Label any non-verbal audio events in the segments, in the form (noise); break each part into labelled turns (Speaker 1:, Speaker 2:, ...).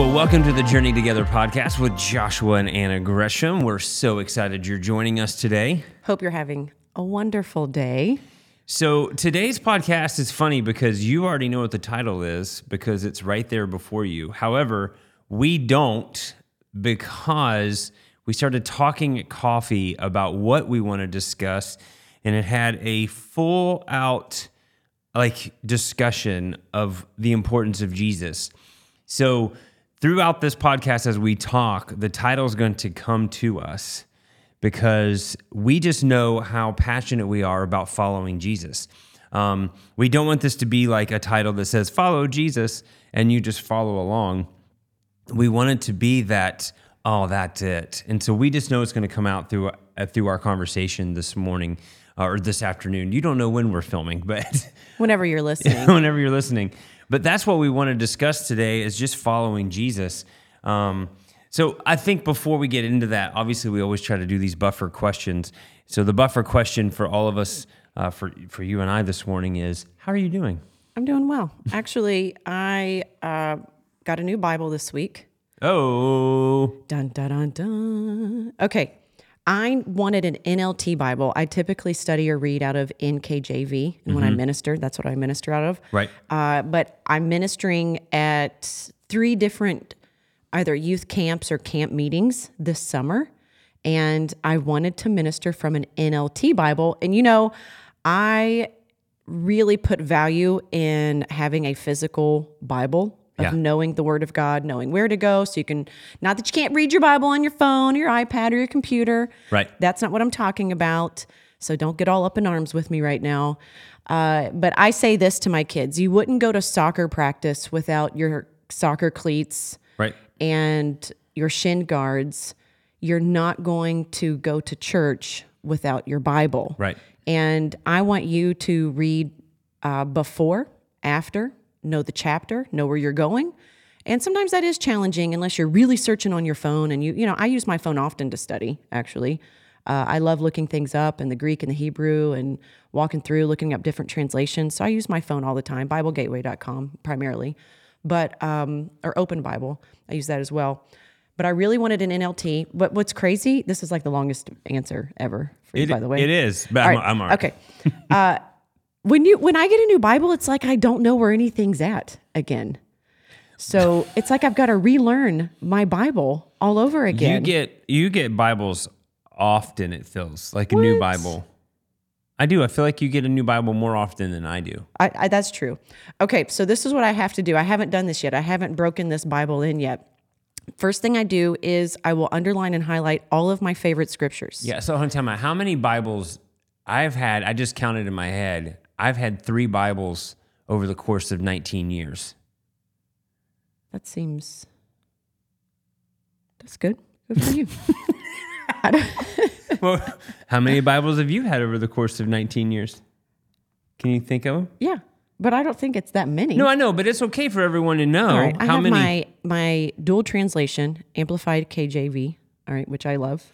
Speaker 1: Well, welcome to the Journey Together podcast with Joshua and Anna Gresham. We're so excited you're joining us today.
Speaker 2: Hope you're having a wonderful day.
Speaker 1: So, today's podcast is funny because you already know what the title is because it's right there before you. However, we don't because we started talking at coffee about what we want to discuss, and it had a full out like discussion of the importance of Jesus. So, throughout this podcast, as we talk, the title is going to come to us because we just know how passionate we are about following Jesus. Um, we don't want this to be like a title that says "Follow Jesus" and you just follow along. We want it to be that. Oh, that's it. And so we just know it's going to come out through uh, through our conversation this morning uh, or this afternoon. You don't know when we're filming, but (laughs)
Speaker 2: Whenever you're listening. (laughs)
Speaker 1: whenever you're listening. But that's what we want to discuss today is just following Jesus. Um, so I think before we get into that, obviously we always try to do these buffer questions. So the buffer question for all of us, uh, for for you and I this morning is, how are you doing?
Speaker 2: I'm doing well. Actually, I uh, got a new Bible this week.
Speaker 1: Oh,
Speaker 2: Dun, dun, dun, dun. Okay. I wanted an NLT Bible. I typically study or read out of NKJV. And when I minister, that's what I minister out of.
Speaker 1: right.
Speaker 2: Uh, but I'm ministering at three different either youth camps or camp meetings this summer. And I wanted to minister from an NLT Bible. And you know, I really put value in having a physical Bible. Of
Speaker 1: Yeah.
Speaker 2: knowing the Word of God, knowing where to go, so you can, not that you can't read your Bible on your phone or your iPad or your computer.
Speaker 1: Right.
Speaker 2: That's not what I'm talking about. So don't get all up in arms with me right now. Uh, but I say this to my kids you wouldn't go to soccer practice without your soccer cleats
Speaker 1: Right.
Speaker 2: and your shin guards. You're not going to go to church without your Bible.
Speaker 1: Right.
Speaker 2: And I want you to read uh, before, after, know the chapter, know where you're going. And sometimes that is challenging unless you're really searching on your phone. And you, you know, I use my phone often to study, actually. Uh, I love looking things up in the Greek and the Hebrew and walking through, looking up different translations. So I use my phone all the time, BibleGateway.com primarily, but, um, or Open Bible. I use that as well. But I really wanted an NLT. But what's crazy, this is like the longest answer ever, for you,
Speaker 1: It,
Speaker 2: by the way
Speaker 1: it is. But
Speaker 2: all
Speaker 1: I'm,
Speaker 2: right.
Speaker 1: I'm all right.
Speaker 2: Okay. (laughs) Uh, when you when I get a new Bible, it's like I don't know where anything's at again. So (laughs) it's like I've got to relearn my Bible all over again.
Speaker 1: You get you get Bibles often. It feels like a new Bible. I do. I feel like you get a new Bible more often than I do.
Speaker 2: I, I, that's true. Okay, so this is what I have to do. I haven't done this yet. I haven't broken this Bible in yet. First thing I do is I will underline and highlight all of my favorite scriptures.
Speaker 1: Yeah. So, me how many Bibles I've had. I just counted in my head. I've had three Bibles over the course of 19 years.
Speaker 2: That seems that's good. Good for you. (laughs) (laughs)
Speaker 1: well, how many Bibles have you had over the course of 19 years? Can you think of them?
Speaker 2: yeah, but I don't think it's that many.
Speaker 1: No, I know, but it's okay for everyone to know
Speaker 2: right, I
Speaker 1: how
Speaker 2: have
Speaker 1: many.
Speaker 2: my my dual translation, amplified KJV. All right, which I love.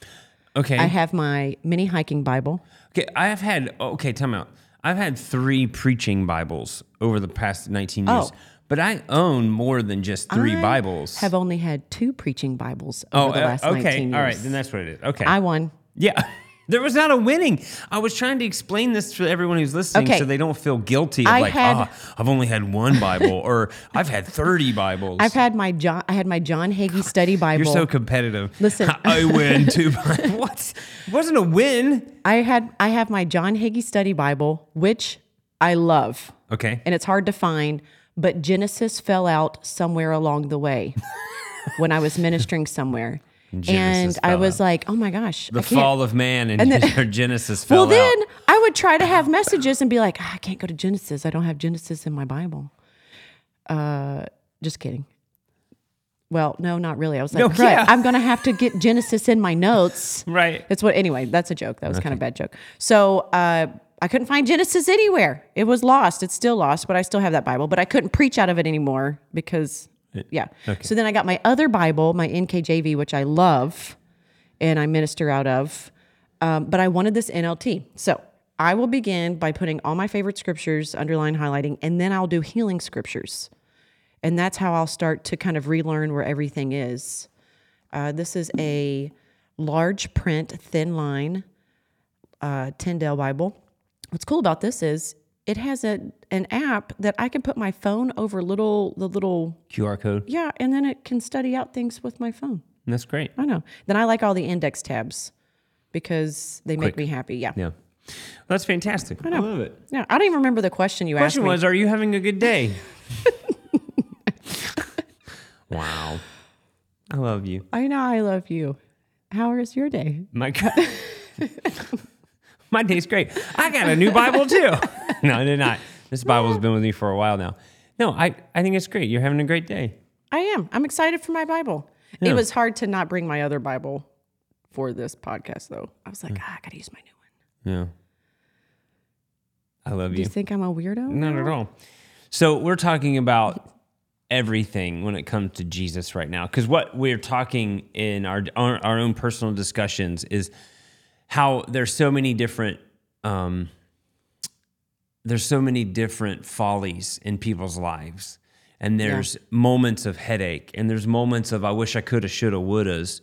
Speaker 1: okay.
Speaker 2: I have my mini hiking Bible.
Speaker 1: okay. I have had. Okay, time out. I've had three preaching Bibles over the past 19 years,
Speaker 2: Oh.
Speaker 1: but I own more than just three
Speaker 2: I
Speaker 1: Bibles.
Speaker 2: Have only had two preaching Bibles over
Speaker 1: oh,
Speaker 2: the
Speaker 1: uh,
Speaker 2: last
Speaker 1: okay.
Speaker 2: 19 years.
Speaker 1: All right, then that's what it is. Okay.
Speaker 2: I won.
Speaker 1: Yeah. (laughs) There was not a winning. I was trying to explain this to everyone who's listening
Speaker 2: Okay.
Speaker 1: so they don't feel guilty of
Speaker 2: I
Speaker 1: like,
Speaker 2: had-
Speaker 1: ah, I've only had one Bible or I've had 30 Bibles.
Speaker 2: I've had my John. I had my John Hagee Study Bible.
Speaker 1: You're so competitive.
Speaker 2: Listen. (laughs)
Speaker 1: I win two (laughs) Bibles. what? It wasn't a win.
Speaker 2: I had. I have my John Hagee Study Bible, which I love,
Speaker 1: Okay.
Speaker 2: and it's hard to find. But Genesis fell out somewhere along the way (laughs) when I was ministering somewhere,
Speaker 1: Genesis
Speaker 2: and I was like, "Oh my gosh,
Speaker 1: The fall of man and,
Speaker 2: And then- (laughs)
Speaker 1: your Genesis (laughs) fell
Speaker 2: Well, then
Speaker 1: out.
Speaker 2: I would try to have messages and be like, "Ah, I can't go to Genesis. I don't have Genesis in my Bible. Uh, just kidding. Well, no, not really. I was like,
Speaker 1: No,
Speaker 2: "Right,
Speaker 1: yeah.
Speaker 2: I'm going to have to get Genesis in my notes. (laughs)
Speaker 1: Right.
Speaker 2: That's what, anyway, that's a joke. That was kind of a bad joke. So uh, I couldn't find Genesis anywhere. It was lost. It's still lost, but I still have that Bible. But I couldn't preach out of it anymore because, yeah. So then I got my other Bible, my NKJV, which I love and I minister out of. Um, but I wanted this NLT. So I will begin by putting all my favorite scriptures, underline, highlighting, and then I'll do healing scriptures. And that's how I'll start to kind of relearn where everything is. Uh, this is a large print, thin line uh, Tyndale Bible. What's cool about this is it has a an app that I can put my phone over little the little
Speaker 1: QR code.
Speaker 2: yeah, and then it can study out things with my phone.
Speaker 1: That's great.
Speaker 2: I know. Then I like all the index tabs because they make me happy. Yeah.
Speaker 1: Yeah. That's fantastic. I, love it.
Speaker 2: Yeah. I don't even remember the question you
Speaker 1: Question
Speaker 2: asked me.
Speaker 1: was, are you having a good day? (laughs) wow. I love you.
Speaker 2: I know I love you. How is your day?
Speaker 1: My (laughs) My day's great. I got a new Bible too. (laughs) no, I did not. This Bible's been with me for a while now. No, I, I think it's great. You're having a great day.
Speaker 2: I am. I'm excited for my Bible.
Speaker 1: Yeah.
Speaker 2: It was hard to not bring my other Bible for this podcast, though. I was like, ah, I gotta use my new one.
Speaker 1: Yeah. I love you.
Speaker 2: Do
Speaker 1: you.
Speaker 2: you think I'm a weirdo?
Speaker 1: Not at all. So we're talking about everything when it comes to Jesus right now, because what we're talking in our, our our own personal discussions is how there's so many different um, there's so many different follies in people's lives, and there's moments of headache, and there's moments of I wish I coulda, shoulda, wouldas,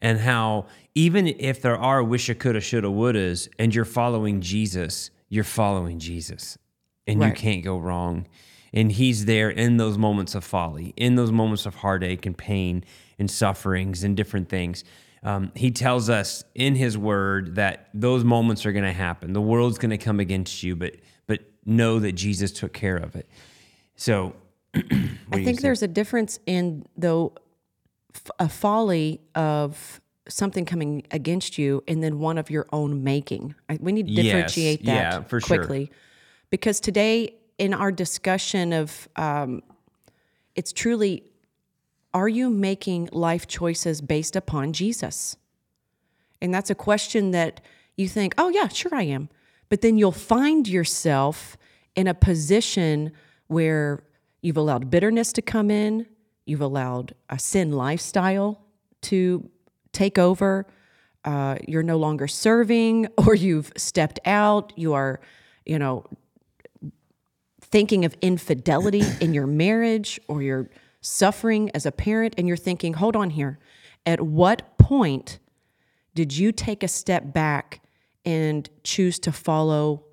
Speaker 1: and how even if there are wish I coulda, shoulda, wouldas, and you're following Jesus, you're following Jesus. And you can't go wrong. And he's there in those moments of folly, in those moments of heartache and pain and sufferings and different things. Um, he tells us in his word that those moments are going to happen. The world's going to come against you, but but know that Jesus took care of it. So, (clears throat)
Speaker 2: I think there's a difference in though f- a folly of something coming against you and then one of your own making. I, we need to
Speaker 1: Yes,
Speaker 2: differentiate that
Speaker 1: yeah, for sure.
Speaker 2: quickly because today in our discussion of um, it's truly are you making life choices based upon Jesus? And that's a question that you think, oh, yeah, sure I am. But then you'll find yourself in a position where you've allowed bitterness to come in, you've allowed a sin lifestyle to take over, uh, you're no longer serving, (laughs) or you've stepped out, you are, you know, thinking of infidelity in your marriage or you're suffering as a parent and you're thinking, hold on here. At what point did you take a step back and choose to follow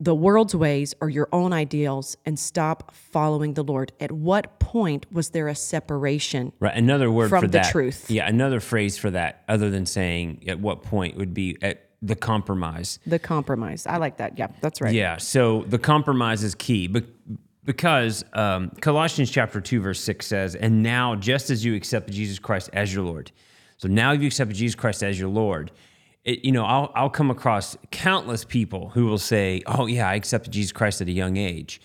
Speaker 2: the world's ways or your own ideals and stop following the Lord? At what point was there a separation?
Speaker 1: Right. Another word
Speaker 2: from
Speaker 1: for
Speaker 2: the
Speaker 1: that.
Speaker 2: truth.
Speaker 1: Yeah. Another phrase for that, other than saying at what point, would be at the compromise.
Speaker 2: The compromise. I like that. Yeah, that's right.
Speaker 1: Yeah. So the compromise is key, but because um, Colossians chapter two verse six says, "And now, just as you accepted Jesus Christ as your Lord, so now you accepted Jesus Christ as your Lord." It, you know, I'll I'll come across countless people who will say, "Oh yeah, I accepted Jesus Christ at a young age."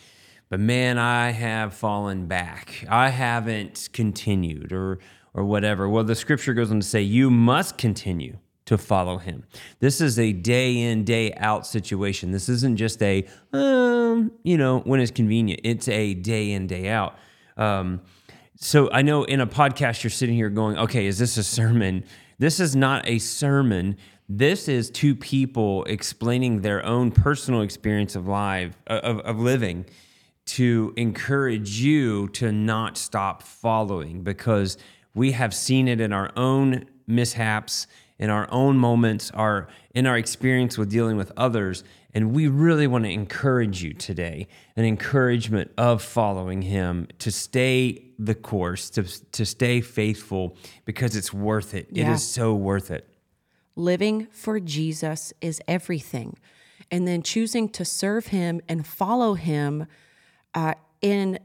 Speaker 1: But man, I have fallen back. I haven't continued or or whatever. Well, the scripture goes on to say you must continue to follow him. This is a day in, day out situation. This isn't just a, um, you know, when it's convenient. It's a day in, day out. Um, so I know in a podcast, you're sitting here going, okay, is this a sermon? This is not a sermon. This is two people explaining their own personal experience of life, of, of living to encourage you to not stop following because we have seen it in our own mishaps in our own moments our in our experience with dealing with others and we really want to encourage you today an encouragement of following him to stay the course to, to stay faithful because it's worth it it
Speaker 2: Yeah.
Speaker 1: is so worth it
Speaker 2: Living for Jesus is everything. And then choosing to serve him and follow him uh, in,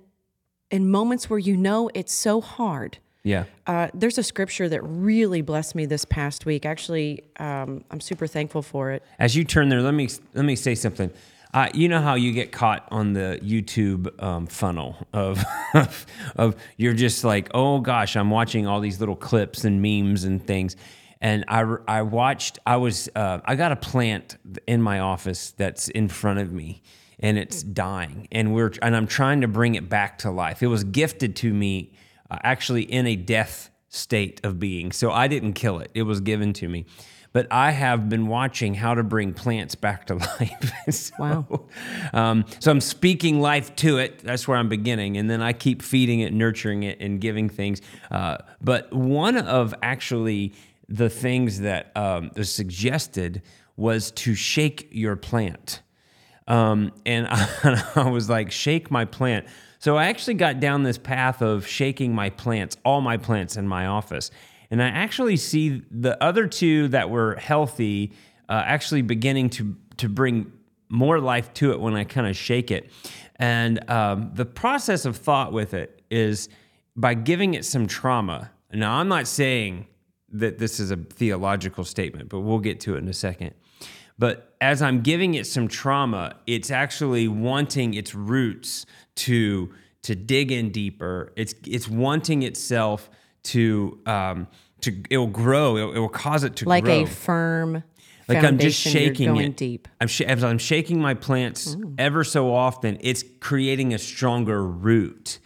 Speaker 2: in moments where you know it's so hard.
Speaker 1: Yeah
Speaker 2: Uh, there's a scripture that really blessed me this past week. Actually, um, I'm super thankful for it.
Speaker 1: As you turn there, let me let me say something. Uh, you know how you get caught on the YouTube um, funnel of (laughs) of you're just like, oh gosh, I'm watching all these little clips and memes and things, and I I watched. I was uh, I got a plant in my office that's in front of me, and it's dying, and we're and I'm trying to bring it back to life. It was gifted to me uh, actually in a death state of being, so I didn't kill it. It was given to me. but I have been watching how to bring plants back to (laughs) life. so,
Speaker 2: Wow.
Speaker 1: Um, so I'm speaking life to it. That's where I'm beginning, and then I keep feeding it, nurturing it, and giving things. Uh, but one of actually the things that um, was suggested was to shake your plant. Um, and I, (laughs) I was like, shake my plant. So I actually got down this path of shaking my plants, all my plants in my office. And I actually see the other two that were healthy uh, actually beginning to, to bring more life to it when I kind of shake it. And um, the process of thought with it is by giving it some trauma. Now, I'm not saying that this is a theological statement, but we'll get to it in a second. But as I'm giving it some trauma, it's actually wanting its roots to to dig in deeper. It's it's wanting itself to um, to it will grow. It, it will cause it to
Speaker 2: Like
Speaker 1: grow.
Speaker 2: a firm
Speaker 1: like I'm just shaking it.
Speaker 2: deep.
Speaker 1: I'm sh- as I'm shaking my plants ever so often, it's creating a stronger root.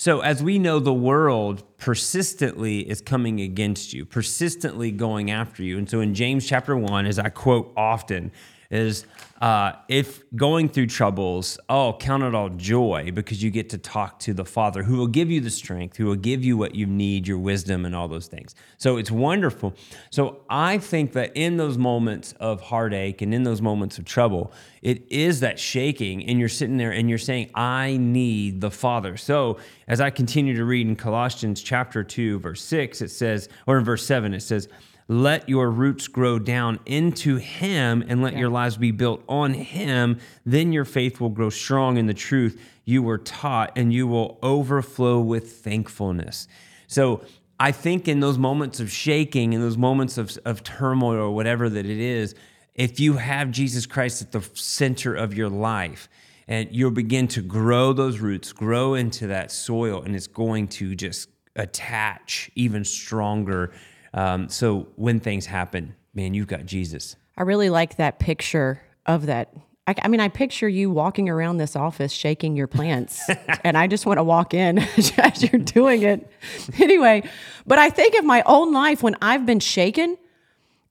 Speaker 1: So as we know, the world persistently is coming against you, persistently going after you. And so in James chapter one, as I quote often, is uh, if going through troubles, oh, count it all joy because you get to talk to the Father who will give you the strength, who will give you what you need, your wisdom, and all those things. So it's wonderful. So I think that in those moments of heartache and in those moments of trouble, it is that shaking, and you're sitting there and you're saying, I need the Father. So as I continue to read in Colossians chapter 2, verse 6, it says, or in verse 7, it says, let your roots grow down into him and let your lives be built on him. Then your faith will grow strong in the truth you were taught and you will overflow with thankfulness. So i think in those moments of shaking in those moments of, of turmoil or whatever that it is if you have jesus christ at the center of your life and you'll begin to grow those roots grow into that soil and it's going to just attach even stronger um, so when things happen, man, you've got Jesus.
Speaker 2: I really like that picture of that. I, I mean, I picture you walking around this office shaking your plants, (laughs) and I just want to walk in (laughs) as you're doing it. Anyway, but I think of my own life when I've been shaken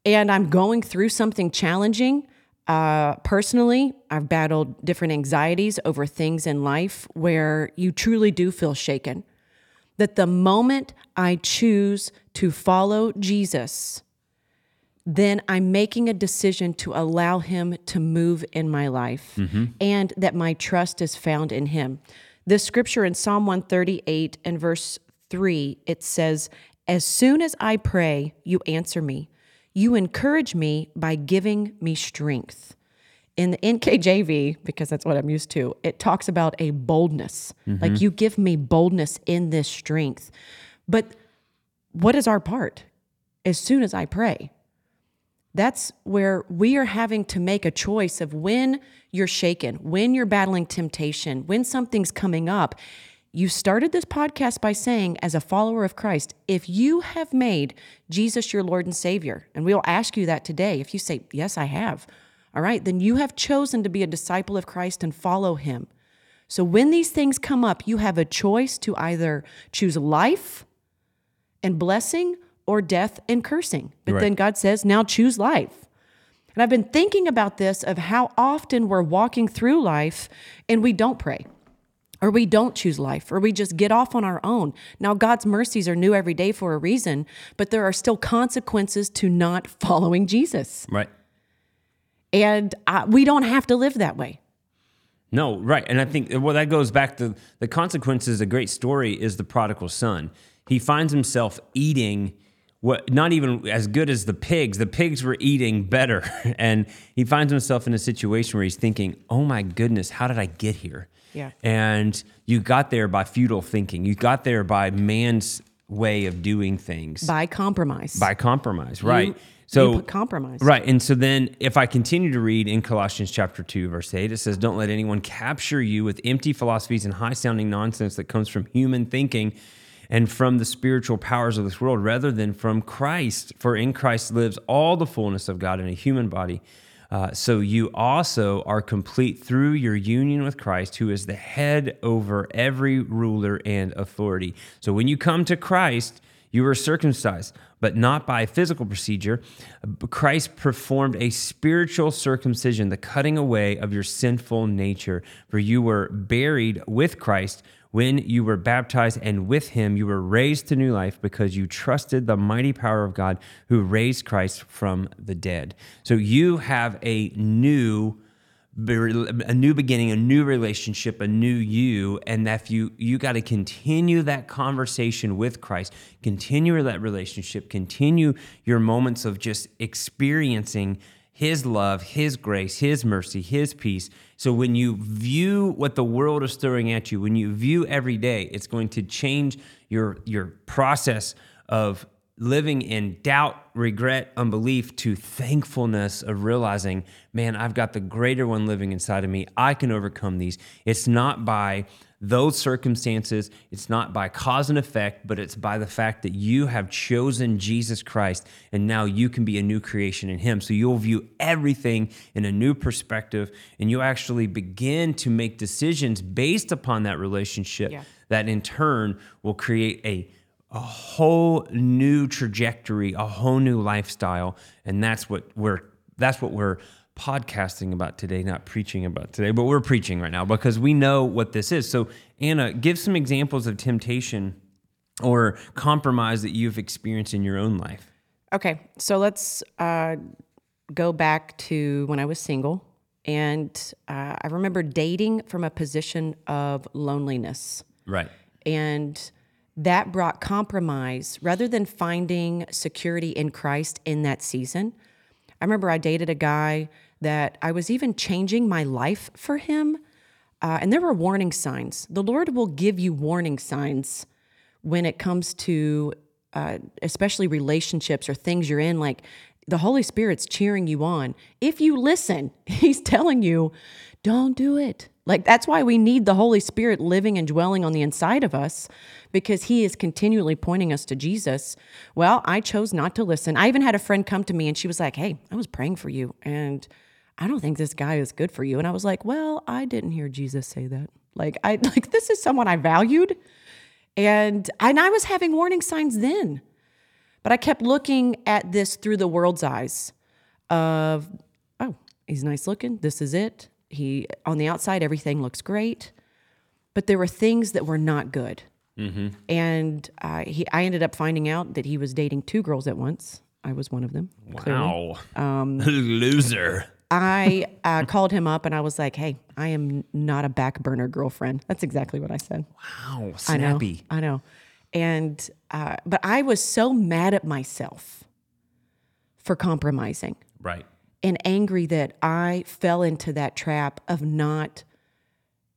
Speaker 2: and I'm going through something challenging. Uh, personally, I've battled different anxieties over things in life where you truly do feel shaken that the moment I choose to follow Jesus, then I'm making a decision to allow him to move in my life mm-hmm. and that my trust is found in him. This scripture in Psalm 138 and verse 3, it says, As soon as I pray, you answer me. You encourage me by giving me strength in the NKJV, because that's what I'm used to, it talks about a boldness. Like mm-hmm. you give me boldness in this strength. But what is our part? As soon as I pray, that's where we are having to make a choice of when you're shaken, when you're battling temptation, when something's coming up. You started this podcast by saying, as a follower of Christ, if you have made Jesus your Lord and Savior, and we'll ask you that today, if you say, Yes, I have, all right, then you have chosen to be a disciple of Christ and follow him. So when these things come up, you have a choice to either choose life and blessing or death and cursing. But
Speaker 1: Right.
Speaker 2: then God says, now choose life. And I've been thinking about this of how often we're walking through life and we don't pray. Or we don't choose life, or we just get off on our own. Now, God's mercies are new every day for a reason, but there are still consequences to not (laughs) following Jesus.
Speaker 1: Right.
Speaker 2: And uh, we don't have to live that way.
Speaker 1: No, right. And I think, well, that goes back to the consequences. A great story is the prodigal son. He finds himself eating what, not even as good as the pigs. The pigs were eating better. (laughs) And he finds himself in a situation where he's thinking, oh my goodness, how did I get here?
Speaker 2: Yeah.
Speaker 1: And you got there by futile thinking, you got there by man's way of doing things,
Speaker 2: By compromise.
Speaker 1: by compromise, right?
Speaker 2: You-
Speaker 1: so
Speaker 2: you compromise.
Speaker 1: Right. And so then if I continue to read in Colossians chapter 2 verse 8 it says don't let anyone capture you with empty philosophies and high sounding nonsense that comes from human thinking and from the spiritual powers of this world rather than from Christ for in Christ lives all the fullness of God in a human body. Uh, so you also are complete through your union with Christ, who is the head over every ruler and authority. So when you come to Christ, You were circumcised, but not by physical procedure. Christ performed a spiritual circumcision, the cutting away of your sinful nature. For you were buried with Christ when you were baptized, and with him you were raised to new life because you trusted the mighty power of God who raised Christ from the dead. So you have a new a new beginning, a new relationship, a new you, and that you you got to continue that conversation with Christ, continue that relationship, continue your moments of just experiencing his love, his grace, his mercy, his peace. So when you view what the world is throwing at you, when you view every day, it's going to change your your process of living in doubt, regret, unbelief to thankfulness of realizing, man, I've got the greater one living inside of me. I can overcome these. It's not by those circumstances, it's not by cause and effect, but it's by the fact that you have chosen Jesus Christ and now you can be a new creation in Him. So you'll view everything in a new perspective and you actually begin to make decisions based upon that relationship yeah. that in turn will create a a whole new trajectory, a whole new lifestyle, and that's what we're that's what we're podcasting about today, not preaching about today, but we're preaching right now because we know what this is. So, Anna, give some examples of temptation or compromise that you've experienced in your own life.
Speaker 2: Okay, so let's uh, go back to when I was single, and uh, I remember dating from a position of loneliness.
Speaker 1: Right.
Speaker 2: And that brought compromise rather than finding security in Christ in that season. I remember I dated a guy that I was even changing my life for him. Uh, and there were warning signs. The Lord will give you warning signs when it comes to uh, especially relationships or things you're in. Like the Holy Spirit's cheering you on. If you listen, (laughs) He's telling you, don't do it. Like that's why we need the Holy Spirit living and dwelling on the inside of us because he is continually pointing us to Jesus. Well, I chose not to listen. I even had a friend come to me and she was like, "Hey, I was praying for you and I don't think this guy is good for you." And I was like, "Well, I didn't hear Jesus say that." Like I (laughs) like this is someone I valued and and I was having warning signs then. But I kept looking at this through the world's eyes of, oh, he's nice looking. This is it. He on the outside everything looks great, but there were things that were not good. Mm-hmm. And uh, he, I ended up finding out that he was dating two girls at once. I was one of them.
Speaker 1: Wow, um, (laughs) loser.
Speaker 2: I uh, called him up and I was like, "Hey, I am not a back burner girlfriend." That's exactly what I said.
Speaker 1: Wow, snappy.
Speaker 2: I know. I know. And uh, but I was so mad at myself for compromising.
Speaker 1: Right
Speaker 2: and angry that I fell into that trap of not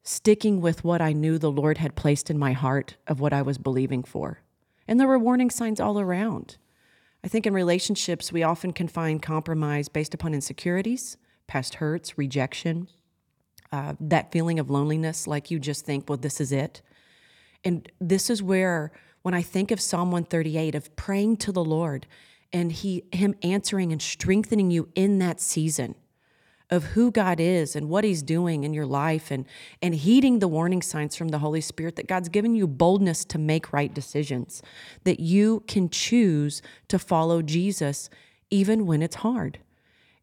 Speaker 2: sticking with what I knew the Lord had placed in my heart of what I was believing for. And there were warning signs all around. I think in relationships, we often can find compromise based upon insecurities, past hurts, rejection, uh, that feeling of loneliness, like you just think, well, this is it. And this is where, when I think of Psalm 138, of praying to the Lord and he him answering and strengthening you in that season of who God is and what he's doing in your life and and heeding the warning signs from the Holy Spirit that God's given you boldness to make right decisions that you can choose to follow Jesus even when it's hard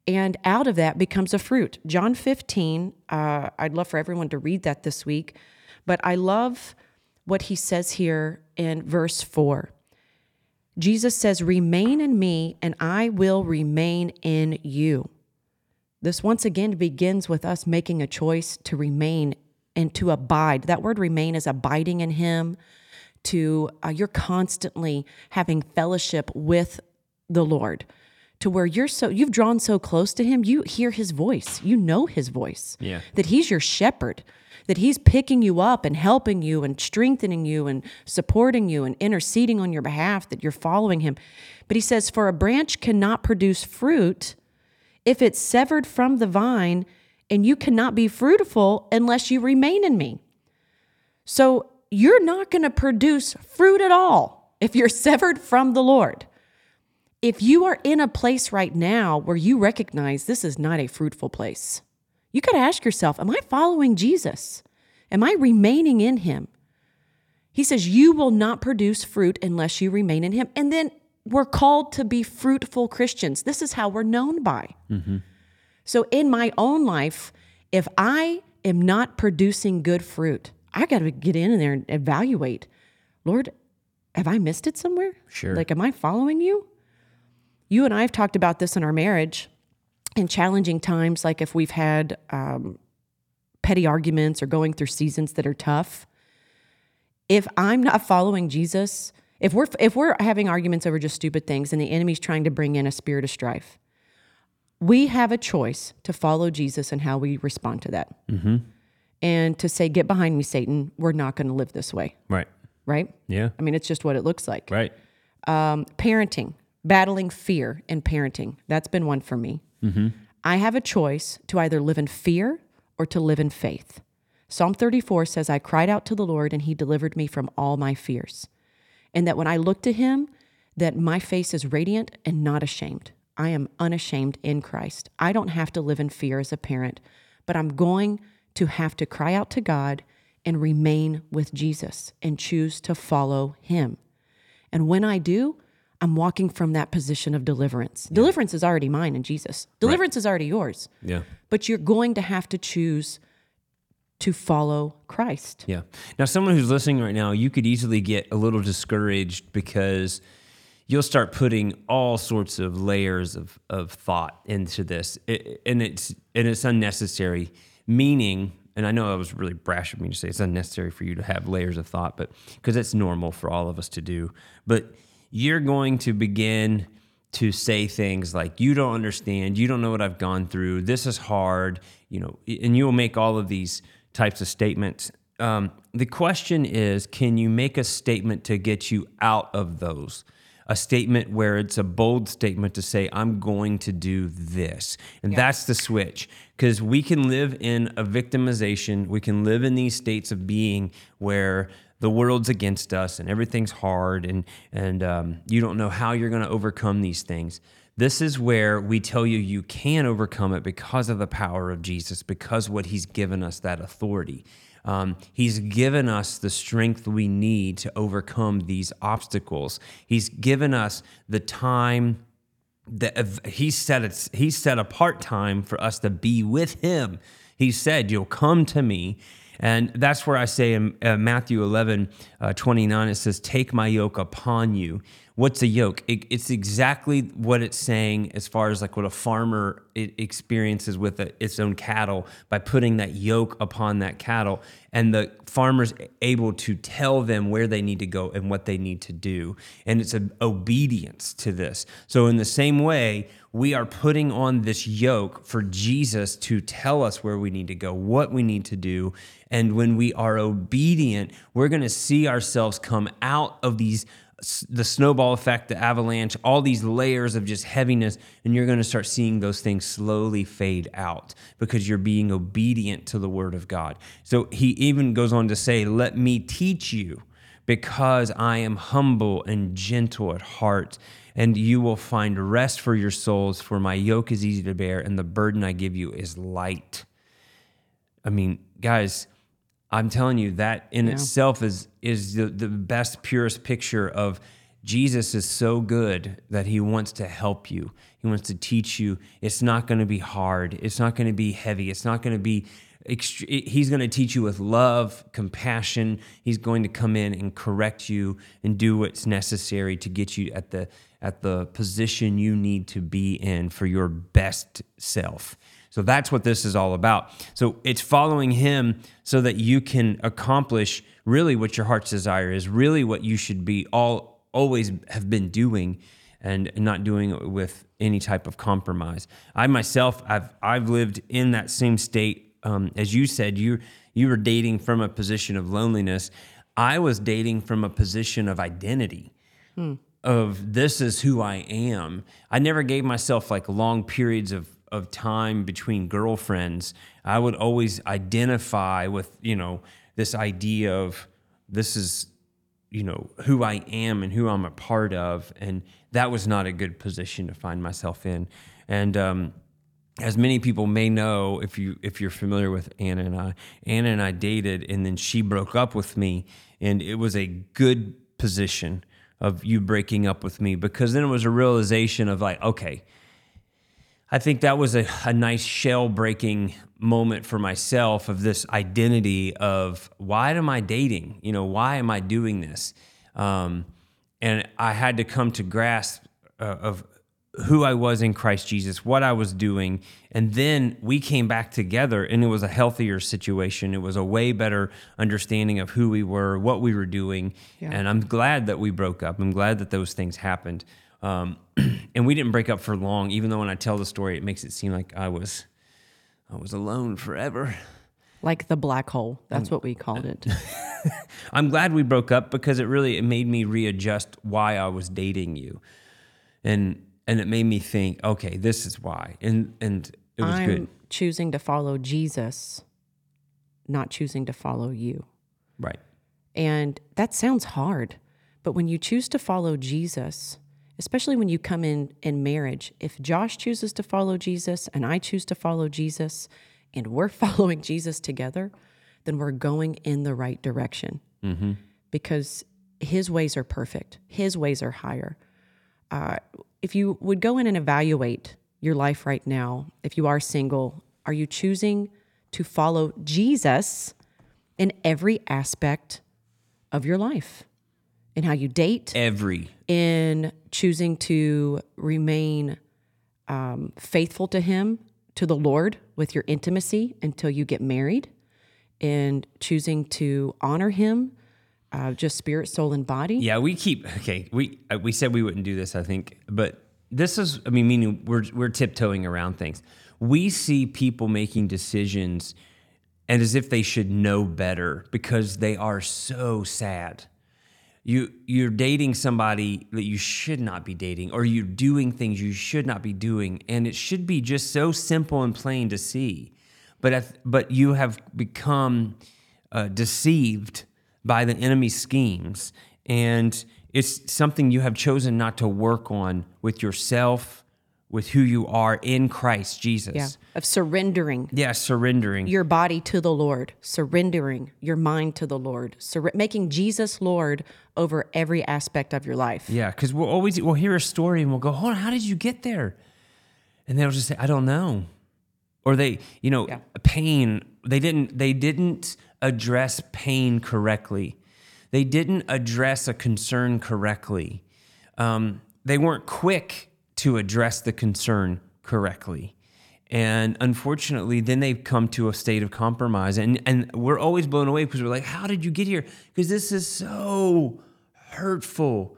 Speaker 2: and out of that becomes a fruit John 15 uh, I'd love for everyone to read that this week but I love what he says here in verse 4 Jesus says, Remain in me, and I will remain in you. This once again begins with us making a choice to remain and to abide. That word remain is abiding in Him, to uh, you're constantly having fellowship with the Lord to where you're so you've drawn so close to him you hear his voice you know his voice
Speaker 1: yeah
Speaker 2: that he's your shepherd that He's picking you up and helping you and strengthening you and supporting you and interceding on your behalf, that you're following Him. But He says, For a branch cannot produce fruit if it's severed from the vine, and you cannot be fruitful unless you remain in me. So you're not going to produce fruit at all if you're (laughs) severed from the Lord. If you are in a place right now where you recognize this is not a fruitful place, you got to ask yourself Am I following Jesus? Am I remaining in him? He says, You will not produce fruit unless you remain in Him. And then we're called to be fruitful Christians. This is how we're known by. Mm-hmm. So in my own life, if I am not producing good fruit, I got to get in there and evaluate. Lord, have I missed it somewhere?
Speaker 1: Sure.
Speaker 2: Like, am I following you? You and I have talked about this in our marriage in challenging times, like if we've had um, petty arguments or going through seasons that are tough. If I'm not following Jesus, if we're if we're having arguments over just stupid things and the enemy's trying to bring in a spirit of strife, we have a choice to follow Jesus and how we respond to that. And to say, "Get behind me, Satan." We're not going to live this way,
Speaker 1: Right.
Speaker 2: right?
Speaker 1: Yeah.
Speaker 2: I mean, it's just what it looks like
Speaker 1: Right.
Speaker 2: parenting, battling fear in parenting. That's been one for me. I have a choice to either live in fear or to live in faith. Psalm 34 says, I cried out to the Lord and he delivered me from all my fears. And that when I look to him, that my face is radiant and not ashamed. I am unashamed in Christ. I don't have to live in fear as a parent, but I'm going to have to cry out to God and remain with Jesus and choose to follow him. And when I do, I'm walking from that position of deliverance. Deliverance is already mine in Jesus. Deliverance is already yours.
Speaker 1: Yeah.
Speaker 2: But you're going to have to choose to follow Christ.
Speaker 1: Yeah. Now, someone who's listening right now, you could easily get a little discouraged because you'll start putting all sorts of layers of, of thought into this, It- and it's and it's unnecessary. Meaning, and I know that was really brash of me to say it's unnecessary for you to have layers of thought, but because it's normal for all of us to do. But you're going to begin to say things like you don't understand. You don't know what i've gone through. This is hard you know and you'll make all of these types of statements. Um, the question is can you make a statement to get you out of those? A statement where it's a bold statement to say i'm going to do this. And that's the switch because we can live in a victimization. We can live in these states of being where the world's against us and everything's hard and and um, you don't know how you're going to overcome these things this is where we tell you you can overcome it because of the power of jesus because what he's given us that authority um, he's given us the strength we need to overcome these obstacles he's given us the time that he set it, he set apart time for us to be with him. He said, "You'll come to me." And that's where I say in uh, Matthew 11, uh, 29, it says, Take my yoke upon you. What's a yoke? It, it's exactly what it's saying as far as like what a farmer experiences with a, its own cattle by putting that yoke upon that cattle. And the farmer's able to tell them where they need to go and what they need to do. And it's obedience to this. So, in the same way, we are putting on this yoke for Jesus to tell us where we need to go, what we need to do. And when we are obedient, we're going to see ourselves come out of these the snowball effect, the avalanche, all these layers of just heaviness, and you're going to start seeing those things slowly fade out because you're being obedient to the word of God. So he even goes on to say, Let me teach you because I am humble and gentle at heart, and you will find rest for your souls, for my yoke is easy to bear, and the burden I give you is light. I mean, guys, I'm telling you that in itself is is the, the best, purest picture of Jesus is so good that he wants to help you. He wants to teach you. It's not going to be hard. It's not going to be heavy. It's not going to be he's going to teach you with love, compassion. He's going to come in and correct you and do what's necessary to get you at the at the position you need to be in for your best self. So that's what this is all about. So it's following him so that you can accomplish really what your heart's desire is, really what you should be all always have been doing and not doing it with any type of compromise. I myself I've I've lived in that same state um, as you said you you were dating from a position of loneliness. I was dating from a position of identity of this is who I am. I never gave myself like long periods of of time between girlfriends. I would always identify with, you know, this idea of this is, you know, who I am and who I'm a part of. And that was not a good position to find myself in. And um, as many people may know, if you if you're familiar with Anna and I, Anna and I dated, and then she broke up with me, and it was a good position of you breaking up with me because then it was a realization of like, okay, I think that was a, a nice shell breaking moment for myself of this identity of why am I dating? You know, why am I doing this? Um, and I had to come to grasp uh, of who I was in Christ Jesus, what I was doing. And then we came back together and it was a healthier situation. It was a way better understanding of who we were, what we were doing.
Speaker 2: Yeah.
Speaker 1: And I'm glad that we broke up. I'm glad that those things happened. Um, (clears throat) and we didn't break up for long, even though when I tell the story, it makes it seem like I was, I was alone forever.
Speaker 2: Like the black hole. That's what we called it. (laughs)
Speaker 1: I'm glad we broke up because it really it made me readjust why I was dating you, and and it made me think, okay, this is why, and and it was
Speaker 2: I'm
Speaker 1: good,
Speaker 2: choosing to follow Jesus, not choosing to follow you.
Speaker 1: right?
Speaker 2: And that sounds hard, but when you choose to follow Jesus, especially when you come in in marriage, if Josh chooses to follow Jesus and I choose to follow Jesus and we're (laughs) following Jesus together, then we're going in the right direction because his ways are perfect, his ways are higher. Uh, if you would go in and evaluate your life right now, if you are single, are you choosing to follow Jesus in every aspect of your life? In how you date,
Speaker 1: Every
Speaker 2: in choosing to remain um, faithful to Him, to the Lord with your intimacy until you get married, and choosing to honor Him, uh, just spirit, soul, and body.
Speaker 1: yeah, we keep okay. We uh, we said we wouldn't do this, I think, but this is, I mean, meaning we're we're tiptoeing around things. We see people making decisions, and as if they should know better because they are so sad. you you're dating somebody that you should not be dating or you're doing things you should not be doing and it should be just so simple and plain to see but if, but you have become uh, deceived by the enemy's schemes and it's something you have chosen not to work on with yourself with who you are in Christ Jesus
Speaker 2: Yeah. Of surrendering
Speaker 1: yeah surrendering
Speaker 2: your body to the Lord, surrendering your mind to the Lord, sur- making Jesus Lord over every aspect of your life.
Speaker 1: Yeah, because we'll always we'll hear a story and we'll go, "Hold on, how did you get there?" And they'll just say, "I don't know," or they, you know,
Speaker 2: Yeah.
Speaker 1: pain. They didn't. They didn't address pain correctly. They didn't address a concern correctly. Um, they weren't quick to address the concern correctly. And unfortunately, then they've come to a state of compromise. And, and we're always blown away because we're like, how did you get here? Because this is so hurtful.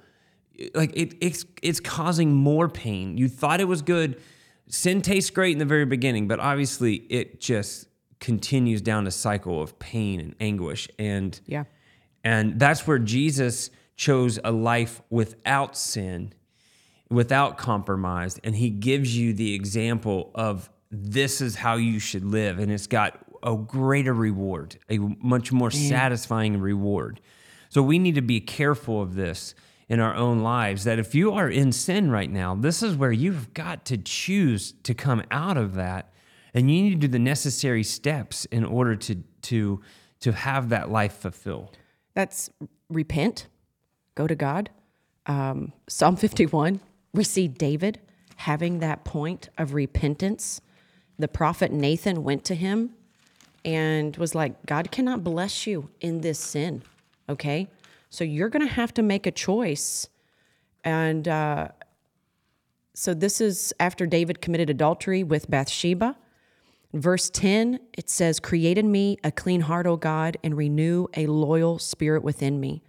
Speaker 1: Like it, it's, it's causing more pain. You thought it was good. Sin tastes great in the very beginning, but obviously it just continues down a cycle of pain and anguish. And
Speaker 2: Yeah.
Speaker 1: and that's where Jesus chose a life without sin, without compromise. And he gives you the example of this is how you should live. And it's got a greater reward, a much more mm. satisfying reward. So we need to be careful of this in our own lives that if you are in sin right now, this is where you've got to choose to come out of that. And you need to do the necessary steps in order to, to, to have that life fulfilled.
Speaker 2: That's repent, go to God. Um, Psalm 51, we see David having that point of repentance. The prophet Nathan went to him and was like, God cannot bless you in this sin. Okay. So you're going to have to make a choice. And uh, so this is after David committed adultery with Bathsheba. Verse 10, it says, Create in me a clean heart, O God, and renew a loyal spirit within me.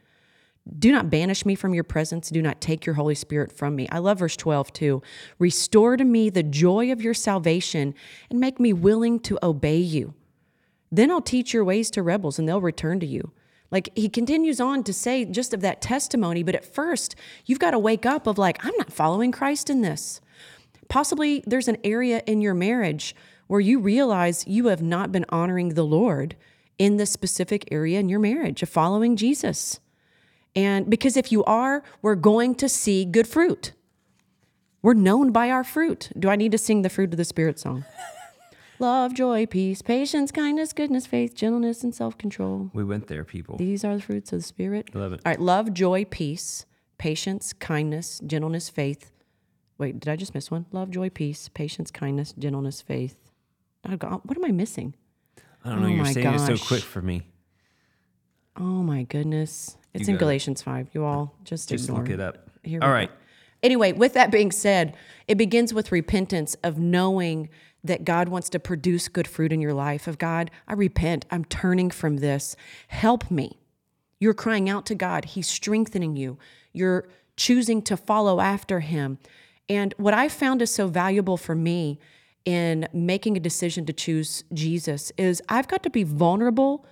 Speaker 2: Do not banish me from your presence. Do not take your Holy Spirit from me. I love verse 12 too. Restore to me the joy of your salvation and make me willing to obey you. Then I'll teach your ways to rebels and they'll return to you. Like he continues on to say just of that testimony, but at first, you've got to wake up of like, I'm not following Christ in this. Possibly there's an area in your marriage where you realize you have not been honoring the Lord in this specific area in your marriage of following Jesus. And because if you are, we're going to see good fruit. We're known by our fruit. Do I need to sing the fruit of the Spirit song? (laughs) Love, joy, peace, patience, kindness, goodness, faith, gentleness, and self control.
Speaker 1: We went there, people.
Speaker 2: These are the fruits of the Spirit.
Speaker 1: Love it.
Speaker 2: All right, love, joy, peace, patience, kindness, gentleness, faith. Wait, did I just miss one? Love, joy, peace, patience, kindness, gentleness, faith. God, what am I missing?
Speaker 1: I don't know.
Speaker 2: Oh
Speaker 1: You're saying it so quick for me.
Speaker 2: Oh my goodness. It's
Speaker 1: You
Speaker 2: in. Galatians 5. You all just,
Speaker 1: Just
Speaker 2: ignore
Speaker 1: look it up.
Speaker 2: Here
Speaker 1: all right. Go.
Speaker 2: Anyway, with that being said, it begins with repentance of knowing that God wants to produce good fruit in your life. Of God, I repent. I'm turning from this. Help me. You're crying out to God. He's strengthening you. You're choosing to follow after Him. And what I found is so valuable for me in making a decision to choose Jesus is I've got to be vulnerable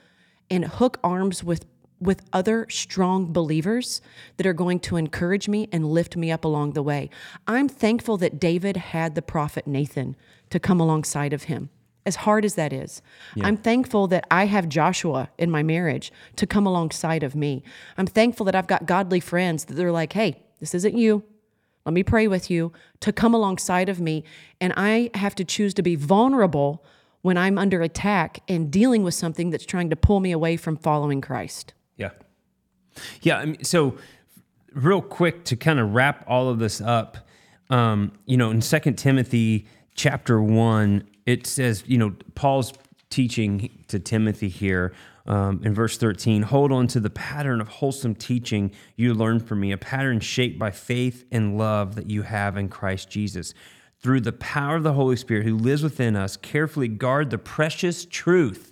Speaker 2: and hook arms with with other strong believers that are going to encourage me and lift me up along the way. I'm thankful that David had the prophet Nathan to come alongside of him. As hard as that is, I'm thankful that I have Joshua in my marriage to come alongside of me. I'm thankful that I've got godly friends that they're like, hey, this isn't you. Let me pray with you to come alongside of me. And I have to choose to be vulnerable when I'm under attack and dealing with something that's trying to pull me away from following Christ.
Speaker 1: Yeah. Yeah. I mean, so, real quick to kind of wrap all of this up, um, you know, in Second Timothy chapter 1, it says, you know, Paul's teaching to Timothy here um, in verse 13 hold on to the pattern of wholesome teaching you learned from me, a pattern shaped by faith and love that you have in Christ Jesus. Through the power of the Holy Spirit who lives within us, carefully guard the precious truth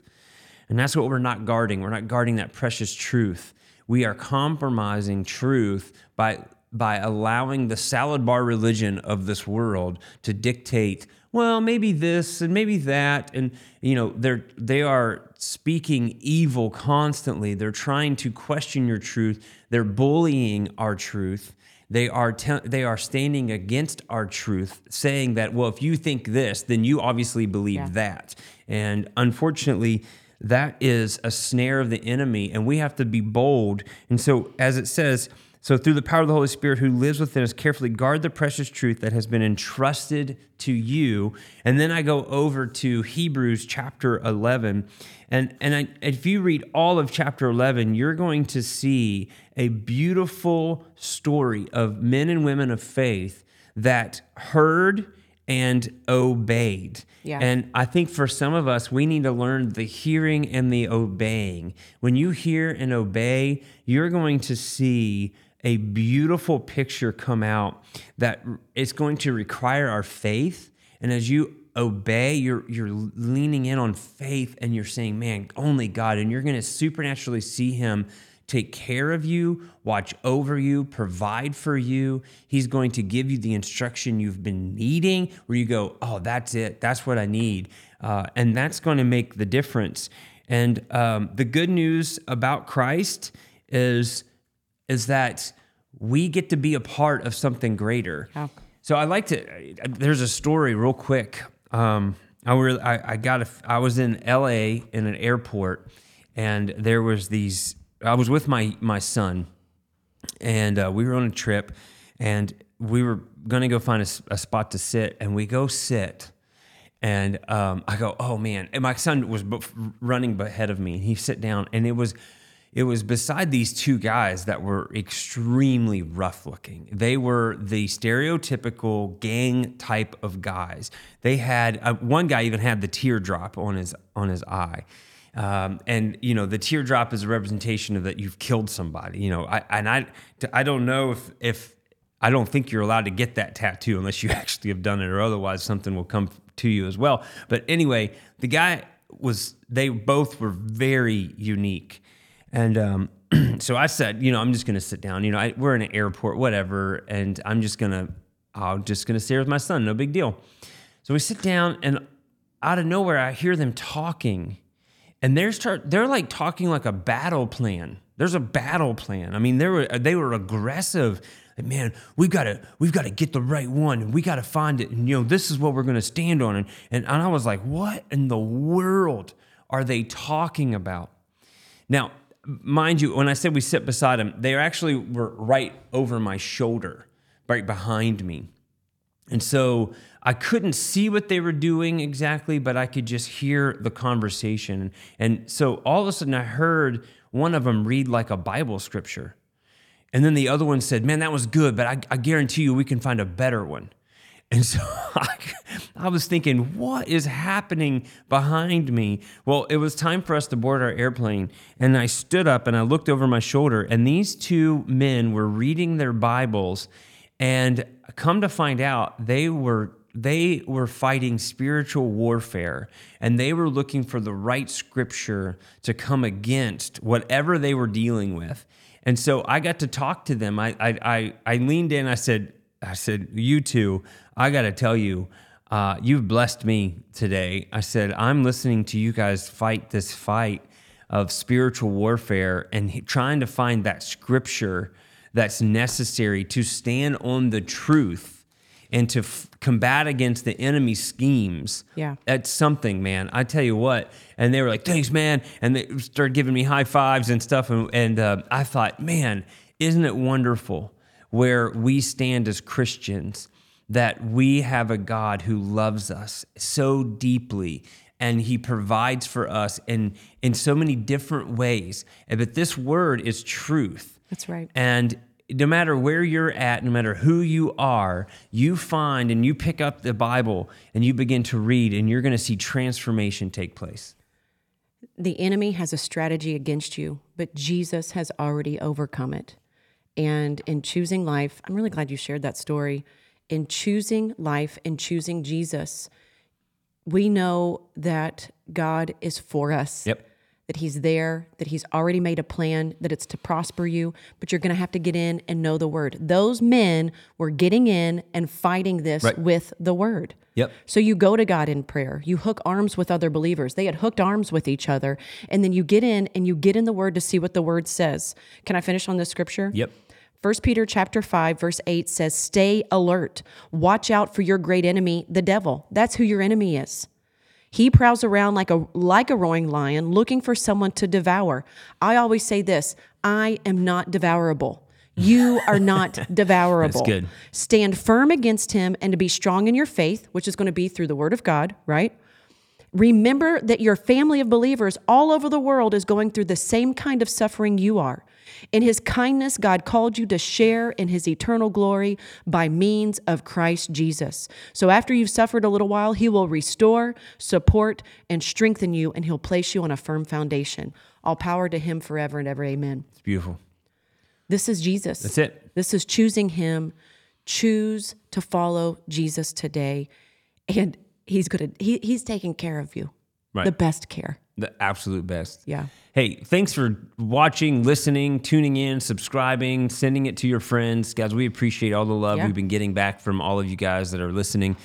Speaker 1: and that's what we're not guarding. We're not guarding that precious truth. We are compromising truth by by allowing the salad bar religion of this world to dictate, well, maybe this and maybe that and you know, they're they are speaking evil constantly. They're trying to question your truth. They're bullying our truth. They are te- they are standing against our truth, saying that well, if you think this, then you obviously believe
Speaker 2: Yeah.
Speaker 1: that. And unfortunately, that is a snare of the enemy, and we have to be bold. And so, as it says, so through the power of the Holy Spirit who lives within us, carefully guard the precious truth that has been entrusted to you. And then I go over to Hebrews chapter 11. And, and I, if you read all of chapter 11, you're going to see a beautiful story of men and women of faith that heard and obeyed.
Speaker 2: Yeah.
Speaker 1: And I think for some of us, we need to learn the hearing and the obeying. When you hear and obey, you're going to see a beautiful picture come out that it's going to require our faith. And as you obey, you're you're leaning in on faith and you're saying, man, only God. And you're going to supernaturally see him take care of you, watch over you, provide for you. He's going to give you the instruction you've been needing, where you go, oh, that's it. That's what I need. Uh, and that's going to make the difference. And um, the good news about Christ is, is that we get to be a part of something greater. So I like to. There's a story real quick. Um, I, were, I I got a, I was in L.A. in an airport, and there was these. I was with my my son, and uh, we were on a trip, and we were gonna go find a spot to sit, and we go sit, and um, I go, oh man, and my son was b- running ahead of me, and he sit down, and it was. It was beside these two guys that were extremely rough looking. They were the stereotypical gang type of guys. They had uh, one guy even had the teardrop on his on his eye, um, and you know the teardrop is a representation of that you've killed somebody. You know, I, and I I don't know if if I don't think you're allowed to get that tattoo unless you (laughs) actually have done it, or otherwise something will come to you as well. But anyway, the guy was they both were very unique, and um, (clears throat) so I said, you know, I'm just gonna sit down. You know, I, we're in an airport, whatever, and I'm just gonna I'm just gonna stay with my son, no big deal. So we sit down, and out of nowhere, I hear them talking and they're start they're like talking like a battle plan. There's a battle plan. I mean, they were they were aggressive. Like, man, we've got to we've got to get the right one, and we got to find it. And you know, this is what we're going to stand on. And, and and I was like, what in the world are they talking about? Now, mind you, when I said we sit beside them, they actually were right over my shoulder, right behind me. And so I couldn't see what they were doing exactly, but I could just hear the conversation. And so all of a sudden I heard one of them read like a Bible scripture. And then the other one said, Man, that was good, but I, I guarantee you we can find a better one. And so (laughs) I, I, was thinking, what is happening behind me? Well, it was time for us to board our airplane. And I stood up and I looked over my shoulder, and these two men were reading their Bibles. And come to find out, they were they were fighting spiritual warfare and they were looking for the right scripture to come against whatever they were dealing with. And so I got to talk to them. I I I, I leaned in. I said, I said, you two, I got to tell you, uh, you've blessed me today. I said, I'm listening to you guys fight this fight of spiritual warfare and trying to find that scripture that's necessary to stand on the truth and to f- combat against the enemy schemes.
Speaker 2: Yeah.
Speaker 1: That's something, man. I tell you what. And they were like, thanks, man. And they started giving me high fives and stuff. And, and uh, I thought, man, isn't it wonderful where we stand as Christians that we have a God who loves us so deeply and he provides for us in in so many different ways. But this word is truth.
Speaker 2: That's right.
Speaker 1: And no matter where you're at, no matter who you are, you find and you pick up the Bible and you begin to read, and you're going to see transformation take place.
Speaker 2: The enemy has a strategy against you, but Jesus has already overcome it. And in choosing life, I'm really glad you shared that story. In choosing life and choosing Jesus, we know that God is for us.
Speaker 1: Yep
Speaker 2: that he's there, that he's already made a plan, that it's to prosper you, but you're going to have to get in and know the word. Those men were getting in and fighting this right. with the word.
Speaker 1: Yep.
Speaker 2: So you go to God in prayer. You hook arms with other believers. They had hooked arms with each other. And then you get in and you get in the word to see what the word says. Can I finish on this scripture?
Speaker 1: Yep.
Speaker 2: 1 Peter chapter 5 verse 8 says stay alert. Watch out for your great enemy, the devil. That's who your enemy is. He prowls around like a like a roaring lion looking for someone to devour. I always say this, I am not devourable. You are not (laughs) devourable.
Speaker 1: That's good.
Speaker 2: Stand firm against him and to be strong in your faith, which is going to be through the word of God, right? Remember that your family of believers all over the world is going through the same kind of suffering you are. In his kindness, God called you to share in his eternal glory by means of Christ Jesus. So after you've suffered a little while, he will restore, support, and strengthen you, and he'll place you on a firm foundation. All power to him forever and ever. Amen.
Speaker 1: It's beautiful.
Speaker 2: This is Jesus.
Speaker 1: That's it.
Speaker 2: This is choosing him. Choose to follow Jesus today. And he's gonna he, he's taking care of you. Right. The best care.
Speaker 1: The absolute best.
Speaker 2: Yeah.
Speaker 1: Hey, thanks for watching, listening, tuning in, subscribing, sending it to your friends. Guys, we appreciate all the love yeah. we've been getting back from all of you guys that are listening.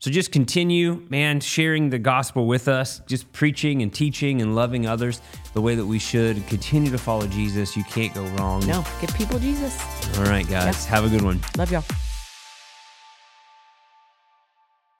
Speaker 1: So just continue, man, sharing the gospel with us, just preaching and teaching and loving others the way that we should. Continue to follow Jesus. You can't go wrong.
Speaker 2: No, give people Jesus.
Speaker 1: All right, guys. Have a good one.
Speaker 2: Love y'all.